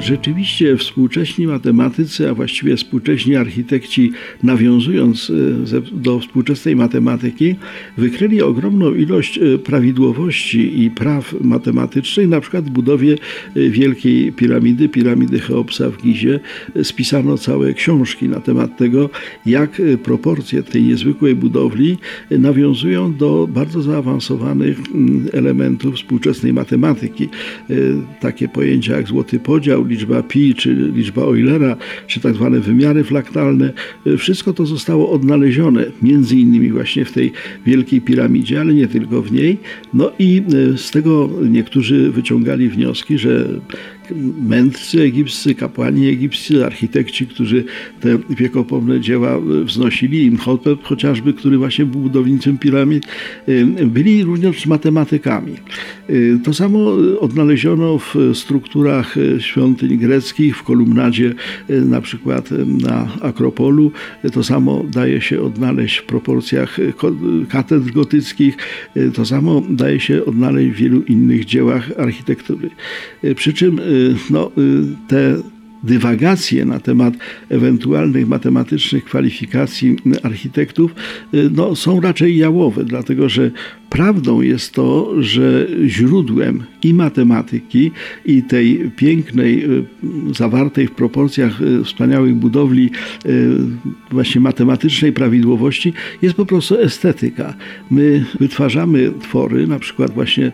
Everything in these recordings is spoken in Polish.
Rzeczywiście współcześni matematycy, a właściwie współcześni architekci, nawiązując e, do współczesnej matematyki, wykryli ogromną ilość e, prawidłowości i praw matematycznych, na przykład w budowie e, Wielkiej Piramidy, piramidy Cheopsa w Gizie. Spisano całe książki na temat tego, jak proporcje tej niezwykłej budowli nawiązują do bardzo zaawansowanych elementów współczesnej matematyki. Takie pojęcia jak złoty podział, liczba pi, czy liczba Eulera, czy tak zwane wymiary fraktalne, e, wszystko to zostało odnalezione, między innymi właśnie w tej wielkiej piramidzie, ale nie tylko w niej. No i e, z tego niektórzy wyciągali wnioski, że mędrcy egipscy, kapłani egipscy, architekci, którzy te wiekopomne dzieła wznosili, Imhotep chociażby, który właśnie był budownicą piramid, byli również matematykami. To samo odnaleziono w strukturach świątyń greckich, w kolumnadzie na przykład na Akropolu. To samo daje się odnaleźć w proporcjach katedr gotyckich. To samo daje się odnaleźć w wielu innych dziełach architektury. Przy czym no, y, te dywagacje na temat ewentualnych matematycznych kwalifikacji architektów y, no, są raczej jałowe, dlatego że prawdą jest to, że źródłem i matematyki, i tej pięknej, y, zawartej w proporcjach y, wspaniałych budowli, właśnie matematycznej prawidłowości jest po prostu estetyka. My wytwarzamy twory, na przykład właśnie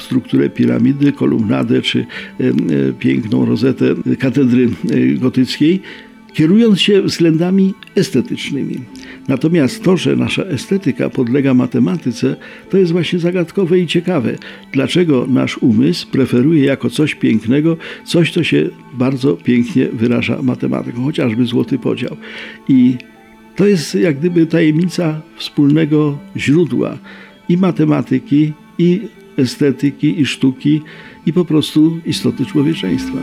strukturę piramidy, kolumnadę, czy piękną rozetę katedry gotyckiej, kierując się względami estetycznymi. Natomiast to, że nasza estetyka podlega matematyce, to jest właśnie zagadkowe i ciekawe. Dlaczego nasz umysł preferuje jako coś pięknego coś, co się bardzo pięknie wyraża matematyką, chociażby złoty podział. I to jest jak gdyby tajemnica wspólnego źródła i matematyki, i estetyki, i sztuki, i po prostu istoty człowieczeństwa.